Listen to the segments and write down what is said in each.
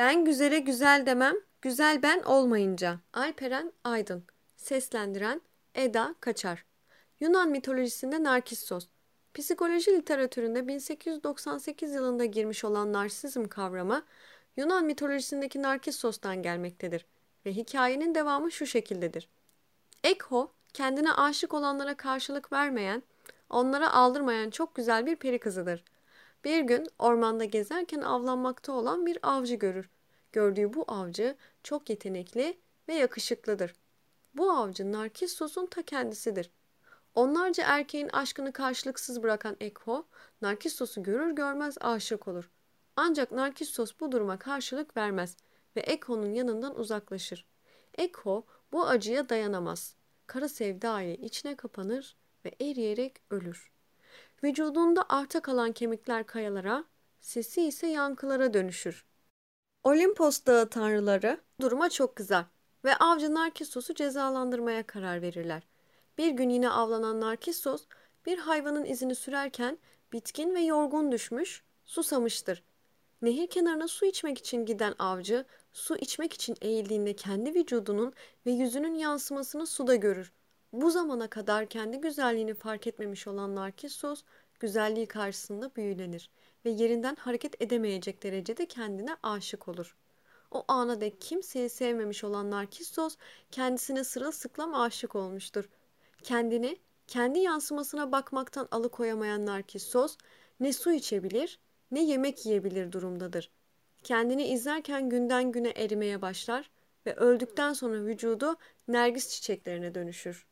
Ben güzele güzel demem, güzel ben olmayınca. Alperen Aydın. Seslendiren Eda Kaçar. Yunan mitolojisinde Narkissos. Psikoloji literatüründe 1898 yılında girmiş olan narsizm kavramı Yunan mitolojisindeki Narkissos'tan gelmektedir ve hikayenin devamı şu şekildedir. Ekho, kendine aşık olanlara karşılık vermeyen, onlara aldırmayan çok güzel bir peri kızıdır. Bir gün ormanda gezerken avlanmakta olan bir avcı görür. Gördüğü bu avcı çok yetenekli ve yakışıklıdır. Bu avcı Narkissos'un ta kendisidir. Onlarca erkeğin aşkını karşılıksız bırakan Ekho, Narkissos'u görür görmez aşık olur. Ancak Narkissos bu duruma karşılık vermez ve Ekho'nun yanından uzaklaşır. Ekho bu acıya dayanamaz. Kara sevda ile içine kapanır ve eriyerek ölür. Vücudunda arta kalan kemikler kayalara, sesi ise yankılara dönüşür. Olimpos dağı tanrıları duruma çok kızar ve avcı Narkissos'u cezalandırmaya karar verirler. Bir gün yine avlanan Narkissos bir hayvanın izini sürerken bitkin ve yorgun düşmüş, susamıştır. Nehir kenarına su içmek için giden avcı, su içmek için eğildiğinde kendi vücudunun ve yüzünün yansımasını suda görür. Bu zamana kadar kendi güzelliğini fark etmemiş olan Narkissos, güzelliği karşısında büyülenir ve yerinden hareket edemeyecek derecede kendine aşık olur. O ana dek kimseyi sevmemiş olan Narkissos, kendisine sırılsıklam aşık olmuştur. Kendini, kendi yansımasına bakmaktan alıkoyamayan Narkissos, ne su içebilir ne yemek yiyebilir durumdadır. Kendini izlerken günden güne erimeye başlar ve öldükten sonra vücudu nergis çiçeklerine dönüşür.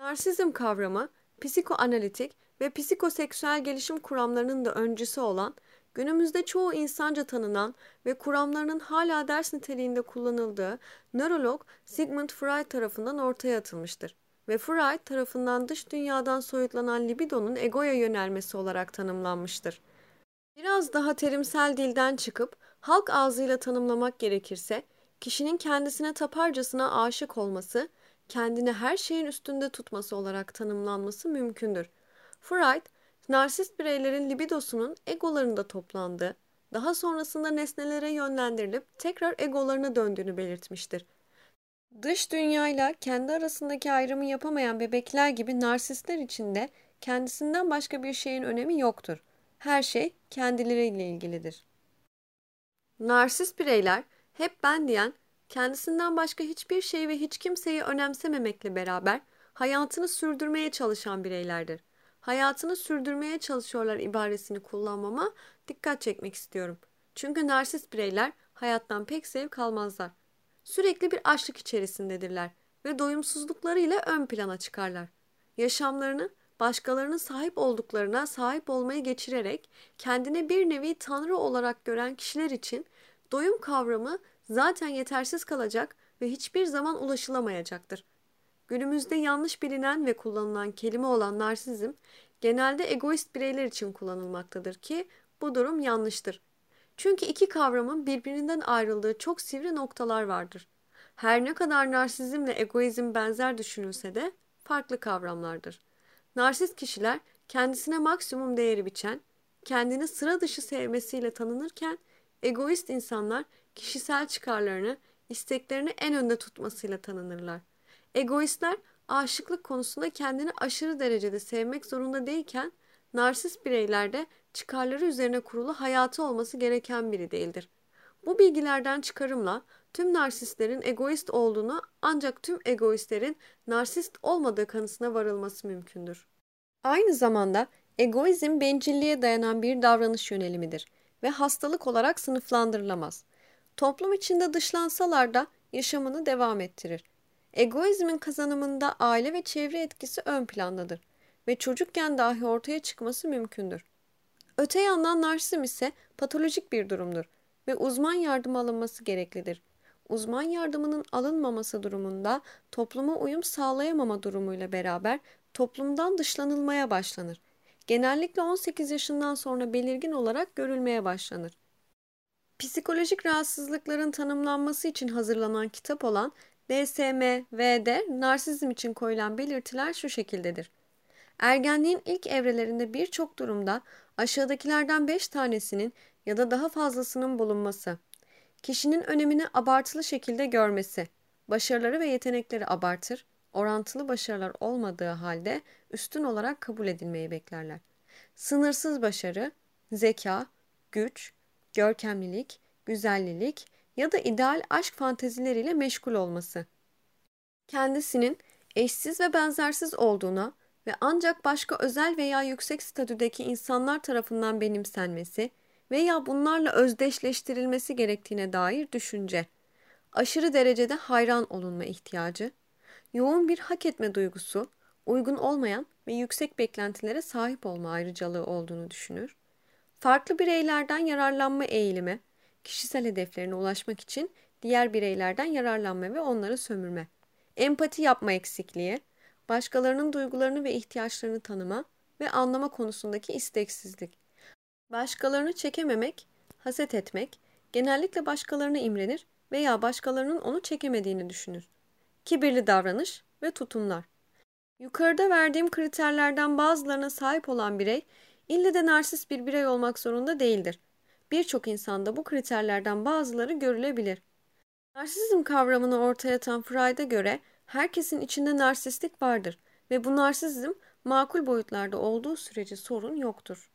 Narsizm kavramı, psikoanalitik ve psikoseksüel gelişim kuramlarının da öncüsü olan, günümüzde çoğu insanca tanınan ve kuramlarının hala ders niteliğinde kullanıldığı nörolog Sigmund Freud tarafından ortaya atılmıştır ve Freud tarafından dış dünyadan soyutlanan libidonun egoya yönelmesi olarak tanımlanmıştır. Biraz daha terimsel dilden çıkıp halk ağzıyla tanımlamak gerekirse, kişinin kendisine taparcasına aşık olması, kendini her şeyin üstünde tutması olarak tanımlanması mümkündür. Freud, narsist bireylerin libidosunun egolarında toplandığı, daha sonrasında nesnelere yönlendirilip tekrar egolarına döndüğünü belirtmiştir. Dış dünyayla kendi arasındaki ayrımı yapamayan bebekler gibi narsistler içinde kendisinden başka bir şeyin önemi yoktur. Her şey kendileriyle ilgilidir. Narsist bireyler hep ben diyen, kendisinden başka hiçbir şey ve hiç kimseyi önemsememekle beraber hayatını sürdürmeye çalışan bireylerdir. Hayatını sürdürmeye çalışıyorlar ibaresini kullanmama dikkat çekmek istiyorum. Çünkü narsist bireyler hayattan pek zevk almazlar. Sürekli bir açlık içerisindedirler ve doyumsuzluklarıyla ön plana çıkarlar. Yaşamlarını başkalarının sahip olduklarına sahip olmayı geçirerek kendine bir nevi tanrı olarak gören kişiler için doyum kavramı zaten yetersiz kalacak ve hiçbir zaman ulaşılamayacaktır. Günümüzde yanlış bilinen ve kullanılan kelime olan narsizm genelde egoist bireyler için kullanılmaktadır ki bu durum yanlıştır. Çünkü iki kavramın birbirinden ayrıldığı çok sivri noktalar vardır. Her ne kadar narsizmle egoizm benzer düşünülse de farklı kavramlardır. Narsist kişiler kendisine maksimum değeri biçen, kendini sıra dışı sevmesiyle tanınırken egoist insanlar kişisel çıkarlarını, isteklerini en önde tutmasıyla tanınırlar. Egoistler aşıklık konusunda kendini aşırı derecede sevmek zorunda değilken narsist bireylerde çıkarları üzerine kurulu hayatı olması gereken biri değildir. Bu bilgilerden çıkarımla tüm narsistlerin egoist olduğunu ancak tüm egoistlerin narsist olmadığı kanısına varılması mümkündür. Aynı zamanda egoizm bencilliğe dayanan bir davranış yönelimidir ve hastalık olarak sınıflandırılamaz. Toplum içinde dışlansalar da yaşamını devam ettirir. Egoizmin kazanımında aile ve çevre etkisi ön plandadır ve çocukken dahi ortaya çıkması mümkündür. Öte yandan narsizm ise patolojik bir durumdur ve uzman yardım alınması gereklidir. Uzman yardımının alınmaması durumunda topluma uyum sağlayamama durumuyla beraber toplumdan dışlanılmaya başlanır. Genellikle 18 yaşından sonra belirgin olarak görülmeye başlanır. Psikolojik rahatsızlıkların tanımlanması için hazırlanan kitap olan DSM-V'de narsizm için koyulan belirtiler şu şekildedir. Ergenliğin ilk evrelerinde birçok durumda aşağıdakilerden 5 tanesinin ya da daha fazlasının bulunması. Kişinin önemini abartılı şekilde görmesi, başarıları ve yetenekleri abartır, orantılı başarılar olmadığı halde üstün olarak kabul edilmeyi beklerler. Sınırsız başarı, zeka, güç, görkemlilik, güzellilik ya da ideal aşk fantezileriyle meşgul olması. Kendisinin eşsiz ve benzersiz olduğuna ve ancak başka özel veya yüksek statüdeki insanlar tarafından benimsenmesi veya bunlarla özdeşleştirilmesi gerektiğine dair düşünce, aşırı derecede hayran olunma ihtiyacı, yoğun bir hak etme duygusu, uygun olmayan ve yüksek beklentilere sahip olma ayrıcalığı olduğunu düşünür. Farklı bireylerden yararlanma eğilimi, kişisel hedeflerine ulaşmak için diğer bireylerden yararlanma ve onları sömürme. Empati yapma eksikliği, başkalarının duygularını ve ihtiyaçlarını tanıma ve anlama konusundaki isteksizlik. Başkalarını çekememek, haset etmek, genellikle başkalarına imrenir veya başkalarının onu çekemediğini düşünür. Kibirli davranış ve tutumlar. Yukarıda verdiğim kriterlerden bazılarına sahip olan birey, ille de narsist bir birey olmak zorunda değildir. Birçok insanda bu kriterlerden bazıları görülebilir. Narsizm kavramını ortaya atan Freud'a göre herkesin içinde narsistlik vardır ve bu narsizm makul boyutlarda olduğu sürece sorun yoktur.